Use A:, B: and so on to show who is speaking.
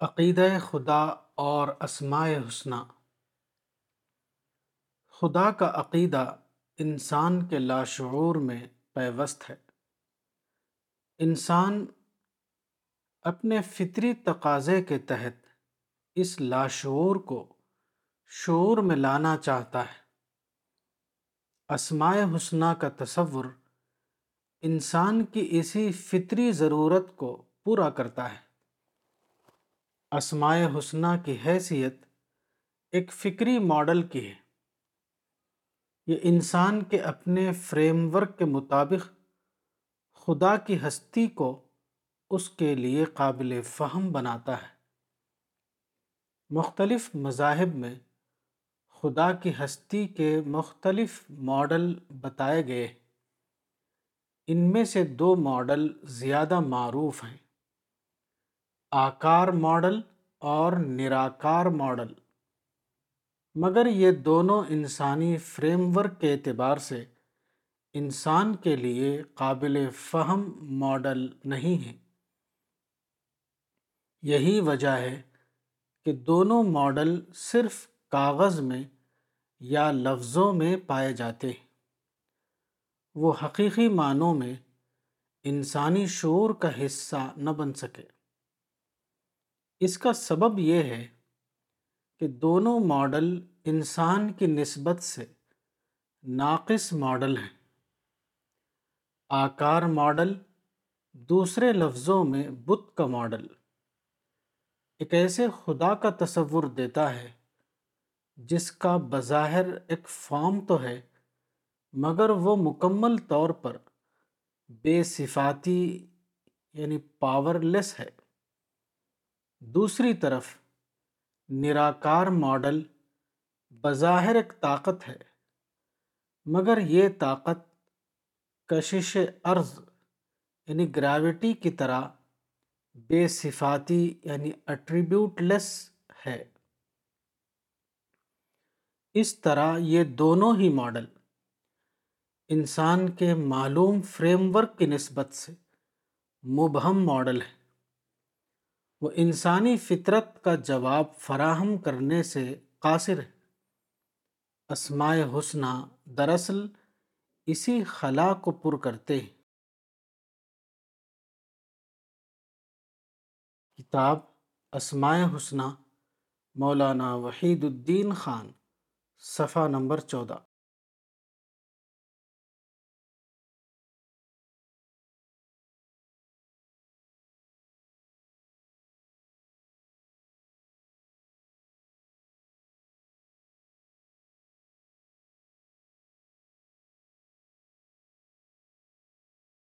A: عقیدہ خدا اور اسماء حسنہ۔ خدا کا عقیدہ انسان کے لاشعور میں پیوست ہے۔ انسان اپنے فطری تقاضے کے تحت اس لاشعور کو شعور میں لانا چاہتا ہے۔ اسماء حسنہ کا تصور انسان کی اسی فطری ضرورت کو پورا کرتا ہے۔ اسماء حسنہ کی حیثیت ایک فکری ماڈل کی ہے۔ یہ انسان کے اپنے فریم ورک کے مطابق خدا کی ہستی کو اس کے لیے قابل فہم بناتا ہے۔ مختلف مذاہب میں خدا کی ہستی کے مختلف ماڈل بتائے گئے ان میں سے دو ماڈل زیادہ معروف ہیں۔ آکار ماڈل اور نراکار ماڈل۔ مگر یہ دونوں انسانی فریم ورک کے اعتبار سے انسان کے لیے قابل فہم ماڈل نہیں ہیں۔ یہی وجہ ہے کہ دونوں ماڈل صرف کاغذ میں یا لفظوں میں پائے جاتے ہیں۔ وہ حقیقی معنوں میں انسانی شعور کا حصہ نہ بن سکے۔ اس کا سبب یہ ہے کہ دونوں ماڈل انسان کی نسبت سے ناقص ماڈل ہیں۔ آکار ماڈل دوسرے لفظوں میں بت کا ماڈل۔ ایک ایسے خدا کا تصور دیتا ہے جس کا بظاہر ایک فارم تو ہے، مگر وہ مکمل طور پر بے صفاتی یعنی پاور لیس ہے۔ دوسری طرف، نراکار ماڈل بظاہر ایک طاقت ہے، مگر یہ طاقت کشش ارض یعنی گریوٹی کی طرح بے صفاتی یعنی اٹریبیوٹ لیس ہے۔ اس طرح یہ دونوں ہی ماڈل انسان کے معلوم فریم ورک کی نسبت سے مبہم ماڈل ہے وہ انسانی فطرت کا جواب فراہم کرنے سے قاصر ہے۔ اسماء حسنہ دراصل اسی خلا کو پر کرتے ہیں۔ کتاب اسماء حسنہ مولانا وحید الدین خان، صفحہ نمبر چودہ۔